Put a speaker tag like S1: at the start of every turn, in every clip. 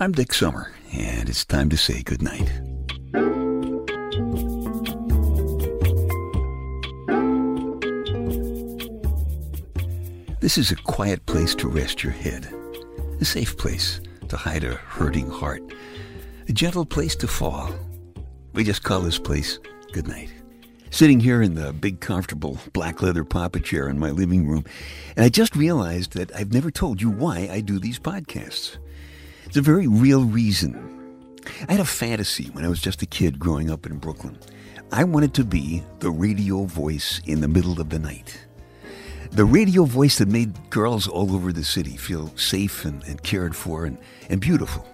S1: I'm Dick Summer, and it's time to say goodnight. This is a quiet place to rest your head, a safe place to hide a hurting heart, a gentle place to fall. We just call this place goodnight. Sitting here in the big, comfortable black leather papa chair in my living room, and I just realized that I've never told you why I do these podcasts. It's a very real reason. I had a fantasy when I was just a kid growing up in Brooklyn. I wanted to be the radio voice in the middle of the night. The radio voice that made girls all over the city feel safe and, and cared for and, and beautiful.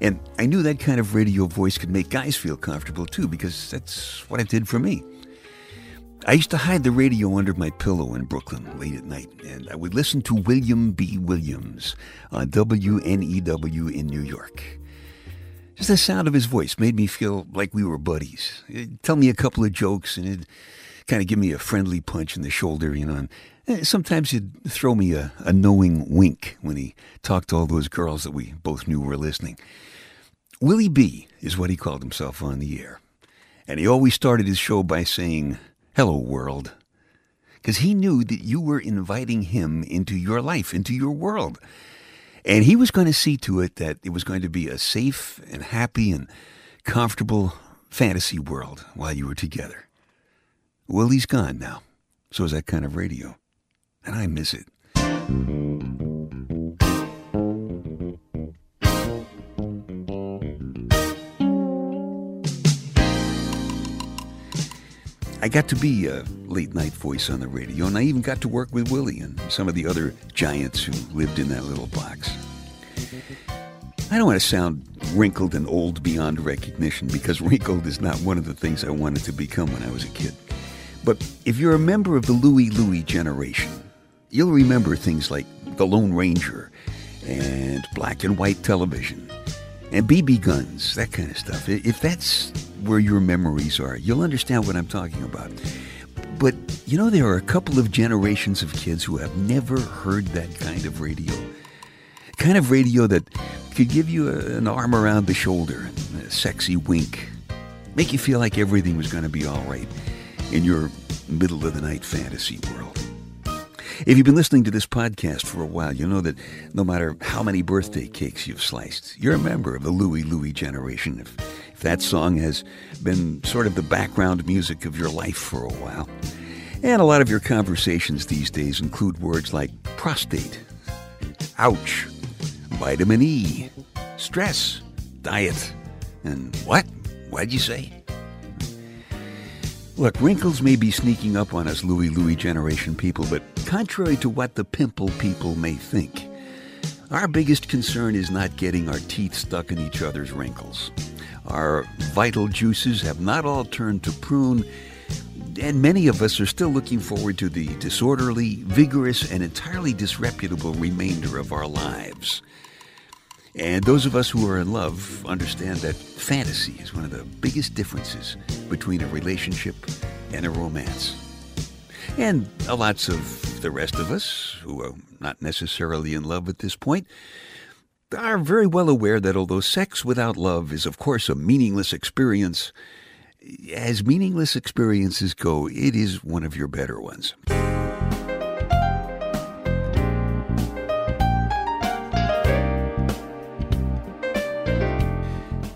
S1: And I knew that kind of radio voice could make guys feel comfortable too, because that's what it did for me. I used to hide the radio under my pillow in Brooklyn late at night, and I would listen to William B. Williams on WNEW in New York. Just the sound of his voice made me feel like we were buddies. He'd tell me a couple of jokes, and it'd kind of give me a friendly punch in the shoulder, you know. And eh, sometimes he'd throw me a, a knowing wink when he talked to all those girls that we both knew were listening. Willie B is what he called himself on the air. And he always started his show by saying, Hello, world. Because he knew that you were inviting him into your life, into your world. And he was going to see to it that it was going to be a safe and happy and comfortable fantasy world while you were together. Well, he's gone now. So is that kind of radio. And I miss it. I got to be a late night voice on the radio, and I even got to work with Willie and some of the other giants who lived in that little box. I don't want to sound wrinkled and old beyond recognition because wrinkled is not one of the things I wanted to become when I was a kid. But if you're a member of the Louie Louie generation, you'll remember things like The Lone Ranger and black and white television and BB guns, that kind of stuff. If that's where your memories are, you'll understand what I'm talking about. But you know, there are a couple of generations of kids who have never heard that kind of radio. Kind of radio that could give you a, an arm around the shoulder, a sexy wink, make you feel like everything was going to be all right in your middle of the night fantasy world. If you've been listening to this podcast for a while, you know that no matter how many birthday cakes you've sliced, you're a member of the Louie Louie generation. If, if that song has been sort of the background music of your life for a while. And a lot of your conversations these days include words like prostate, ouch, vitamin E, stress, diet, and what? What'd you say? Look, wrinkles may be sneaking up on us Louie Louie generation people, but contrary to what the pimple people may think, our biggest concern is not getting our teeth stuck in each other's wrinkles. Our vital juices have not all turned to prune, and many of us are still looking forward to the disorderly, vigorous, and entirely disreputable remainder of our lives. And those of us who are in love understand that fantasy is one of the biggest differences between a relationship and a romance. And lots of the rest of us, who are not necessarily in love at this point, are very well aware that although sex without love is, of course, a meaningless experience, as meaningless experiences go, it is one of your better ones.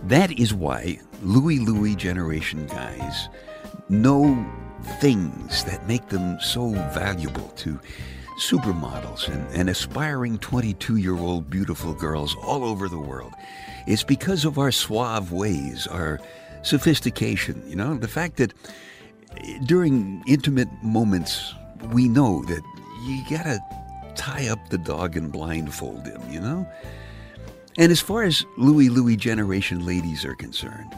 S1: That is why Louie Louie generation guys know things that make them so valuable to supermodels and, and aspiring 22 year old beautiful girls all over the world. It's because of our suave ways, our sophistication, you know, the fact that during intimate moments, we know that you gotta tie up the dog and blindfold him, you know? And as far as Louie Louie generation ladies are concerned,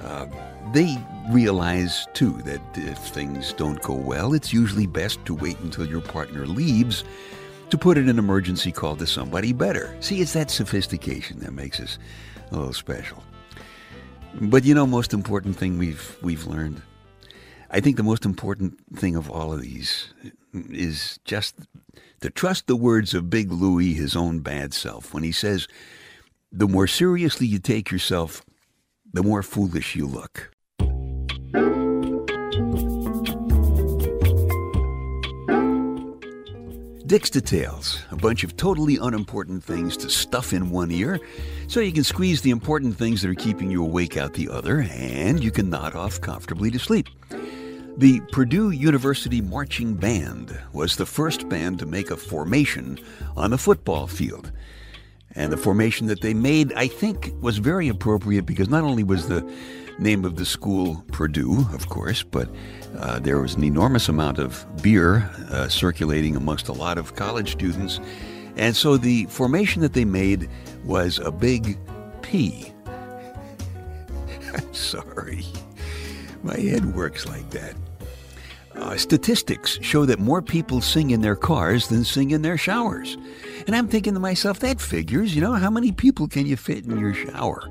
S1: uh, they realize too that if things don't go well, it's usually best to wait until your partner leaves to put in an emergency call to somebody better. See, it's that sophistication that makes us a little special. But you know, most important thing we've we've learned. I think the most important thing of all of these is just to trust the words of Big Louie, his own bad self, when he says, The more seriously you take yourself, the more foolish you look. Dick's Details, a bunch of totally unimportant things to stuff in one ear so you can squeeze the important things that are keeping you awake out the other and you can nod off comfortably to sleep. The Purdue University Marching Band was the first band to make a formation on the football field. And the formation that they made, I think, was very appropriate because not only was the name of the school Purdue, of course, but uh, there was an enormous amount of beer uh, circulating amongst a lot of college students. And so the formation that they made was a big P. Sorry. My head works like that. Uh, statistics show that more people sing in their cars than sing in their showers. And I'm thinking to myself, that figures, you know, how many people can you fit in your shower?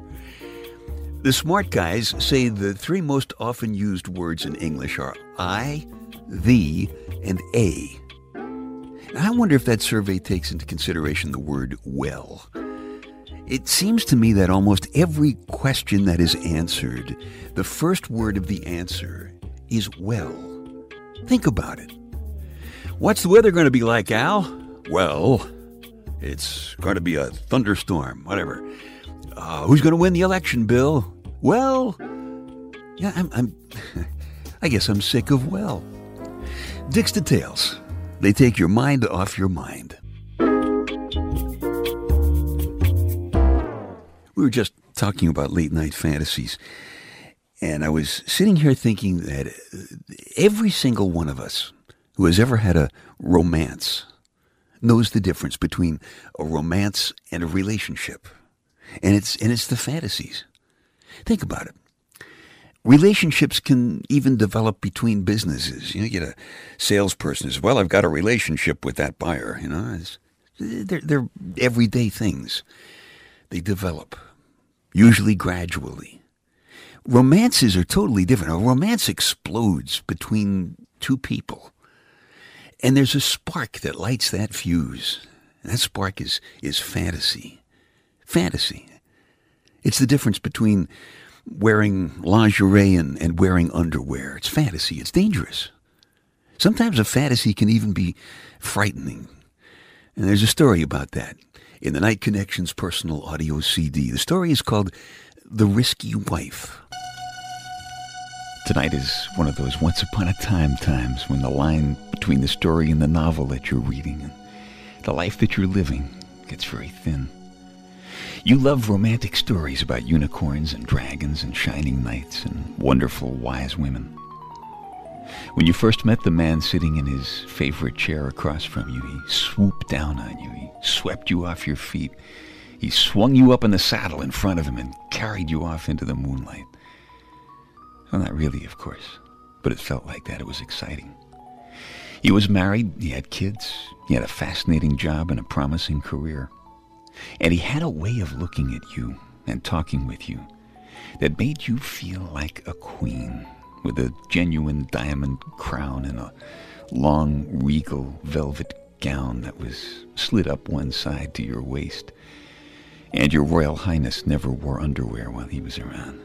S1: The smart guys say the three most often used words in English are I, the, and a. I wonder if that survey takes into consideration the word well. It seems to me that almost every question that is answered, the first word of the answer is well. Think about it. What's the weather going to be like, Al? Well, it's going to be a thunderstorm, whatever. Uh, who's going to win the election, Bill? Well, yeah, I'm, I'm I guess I'm sick of well. Dick's Details. They take your mind off your mind. We were just talking about late night fantasies. And I was sitting here thinking that uh, every single one of us who has ever had a romance knows the difference between a romance and a relationship. And it's and it's the fantasies. Think about it. Relationships can even develop between businesses. You know, you get a salesperson says, "Well, I've got a relationship with that buyer." You know, it's, they're, they're everyday things. They develop, usually gradually. Romances are totally different. A romance explodes between two people, and there's a spark that lights that fuse. And that spark is is fantasy. Fantasy. It's the difference between wearing lingerie and, and wearing underwear. It's fantasy. It's dangerous. Sometimes a fantasy can even be frightening. And there's a story about that in the Night Connections personal audio CD. The story is called The Risky Wife. Tonight is one of those once upon a time times when the line between the story and the novel that you're reading and the life that you're living gets very thin. You love romantic stories about unicorns and dragons and shining knights and wonderful wise women. When you first met the man sitting in his favorite chair across from you, he swooped down on you. He swept you off your feet. He swung you up in the saddle in front of him and carried you off into the moonlight. Well, not really, of course, but it felt like that. It was exciting. He was married, he had kids, he had a fascinating job and a promising career. And he had a way of looking at you and talking with you that made you feel like a queen with a genuine diamond crown and a long regal velvet gown that was slid up one side to your waist. And your Royal Highness never wore underwear while he was around.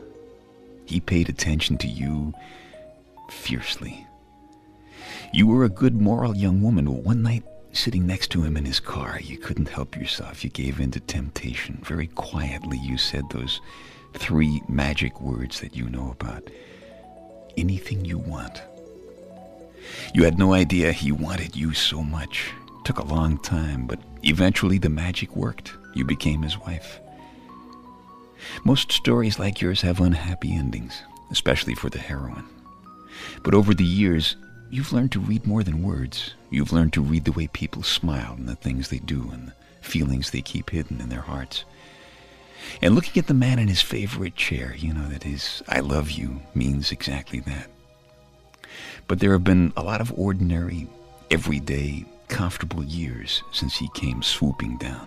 S1: He paid attention to you fiercely. You were a good moral young woman, but one night Sitting next to him in his car, you couldn't help yourself. You gave in to temptation. Very quietly, you said those three magic words that you know about. Anything you want. You had no idea he wanted you so much. Took a long time, but eventually the magic worked. You became his wife. Most stories like yours have unhappy endings, especially for the heroine. But over the years, You've learned to read more than words. You've learned to read the way people smile and the things they do and the feelings they keep hidden in their hearts. And looking at the man in his favorite chair, you know that his I love you means exactly that. But there have been a lot of ordinary, everyday, comfortable years since he came swooping down.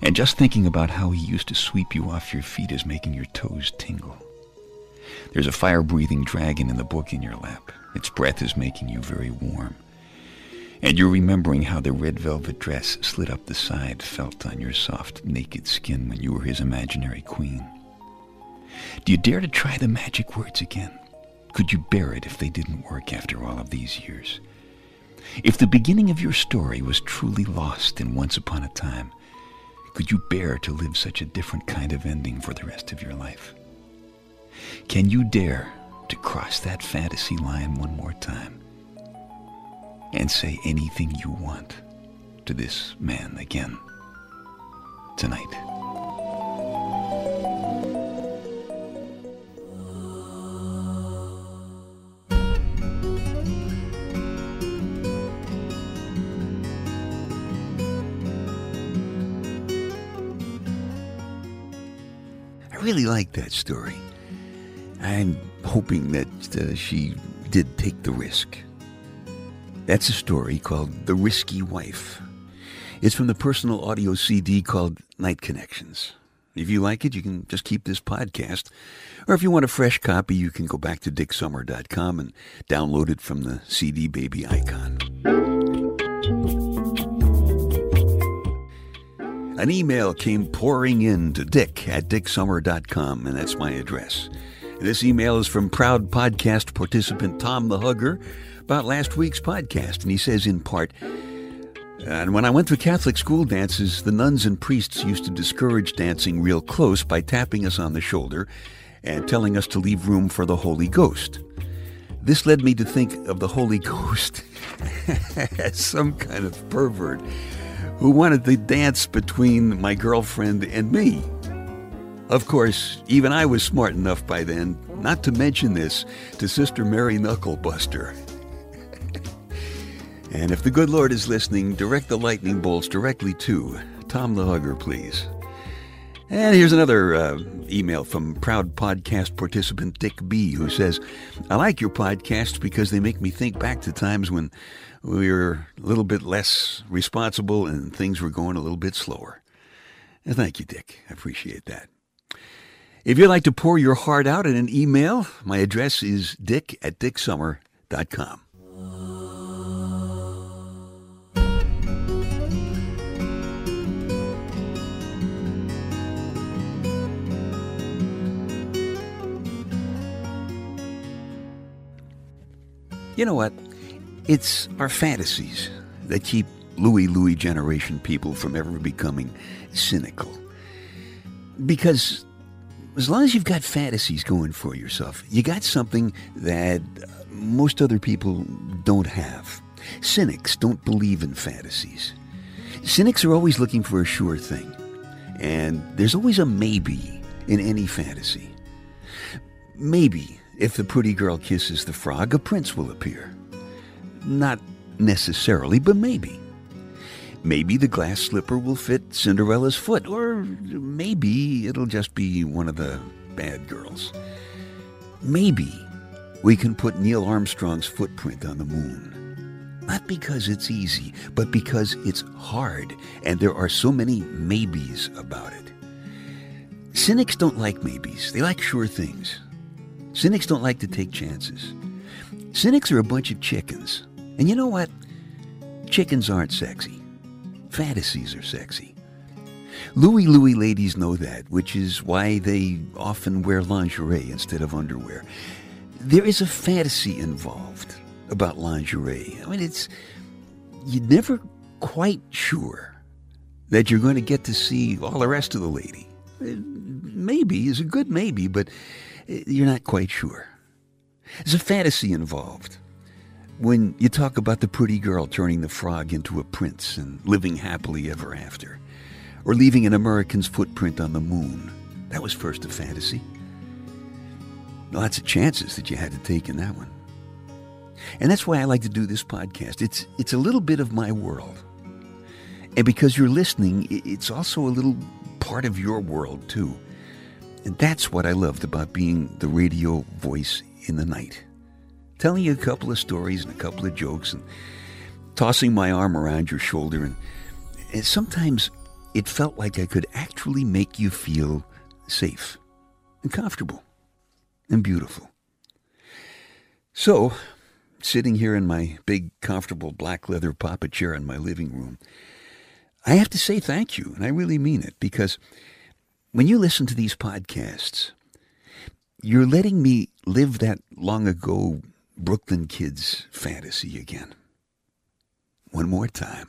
S1: And just thinking about how he used to sweep you off your feet is making your toes tingle. There's a fire breathing dragon in the book in your lap. Its breath is making you very warm. And you're remembering how the red velvet dress slid up the side felt on your soft, naked skin when you were his imaginary queen. Do you dare to try the magic words again? Could you bear it if they didn't work after all of these years? If the beginning of your story was truly lost in once upon a time, could you bear to live such a different kind of ending for the rest of your life? Can you dare to cross that fantasy line one more time and say anything you want to this man again tonight? I really like that story. I'm hoping that uh, she did take the risk. That's a story called The Risky Wife. It's from the personal audio CD called Night Connections. If you like it, you can just keep this podcast. Or if you want a fresh copy, you can go back to dicksummer.com and download it from the CD baby icon. An email came pouring in to dick at dicksummer.com, and that's my address. This email is from proud podcast participant Tom the Hugger about last week's podcast, and he says in part, and when I went to Catholic school dances, the nuns and priests used to discourage dancing real close by tapping us on the shoulder and telling us to leave room for the Holy Ghost. This led me to think of the Holy Ghost as some kind of pervert who wanted to dance between my girlfriend and me. Of course, even I was smart enough by then not to mention this to Sister Mary Knucklebuster. and if the good Lord is listening, direct the lightning bolts directly to Tom the Hugger, please. And here's another uh, email from proud podcast participant Dick B, who says, I like your podcasts because they make me think back to times when we were a little bit less responsible and things were going a little bit slower. And thank you, Dick. I appreciate that. If you'd like to pour your heart out in an email, my address is dick at dicksummer.com. You know what? It's our fantasies that keep Louie Louie generation people from ever becoming cynical. Because as long as you've got fantasies going for yourself, you got something that most other people don't have. Cynics don't believe in fantasies. Cynics are always looking for a sure thing. And there's always a maybe in any fantasy. Maybe if the pretty girl kisses the frog, a prince will appear. Not necessarily, but maybe. Maybe the glass slipper will fit Cinderella's foot, or maybe it'll just be one of the bad girls. Maybe we can put Neil Armstrong's footprint on the moon. Not because it's easy, but because it's hard, and there are so many maybes about it. Cynics don't like maybes, they like sure things. Cynics don't like to take chances. Cynics are a bunch of chickens. And you know what? Chickens aren't sexy. Fantasies are sexy. Louie Louie ladies know that, which is why they often wear lingerie instead of underwear. There is a fantasy involved about lingerie. I mean, it's. You're never quite sure that you're going to get to see all the rest of the lady. Uh, maybe is a good maybe, but you're not quite sure. There's a fantasy involved. When you talk about the pretty girl turning the frog into a prince and living happily ever after, or leaving an American's footprint on the moon, that was first a fantasy. Lots of chances that you had to take in that one. And that's why I like to do this podcast. It's, it's a little bit of my world. And because you're listening, it's also a little part of your world, too. And that's what I loved about being the radio voice in the night. Telling you a couple of stories and a couple of jokes and tossing my arm around your shoulder. And, and sometimes it felt like I could actually make you feel safe and comfortable and beautiful. So, sitting here in my big, comfortable black leather papa chair in my living room, I have to say thank you, and I really mean it, because when you listen to these podcasts, you're letting me live that long ago Brooklyn kids fantasy again. One more time.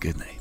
S1: Good night.